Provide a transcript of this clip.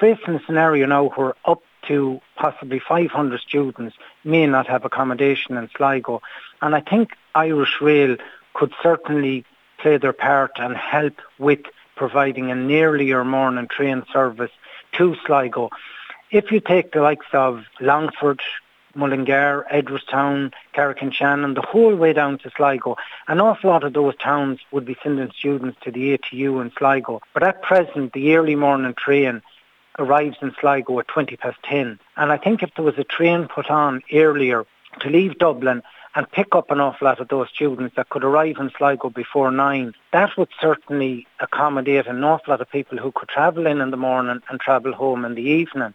facing a scenario now where up to possibly 500 students may not have accommodation in Sligo. And I think Irish Rail could certainly play their part and help with providing an earlier morning train service to Sligo. If you take the likes of Longford, Mullingar, Edgeworthstown, Carrick and Shannon, the whole way down to Sligo. An awful lot of those towns would be sending students to the ATU in Sligo. But at present, the early morning train arrives in Sligo at 20 past 10. And I think if there was a train put on earlier to leave Dublin and pick up an awful lot of those students that could arrive in Sligo before nine, that would certainly accommodate an awful lot of people who could travel in in the morning and travel home in the evening.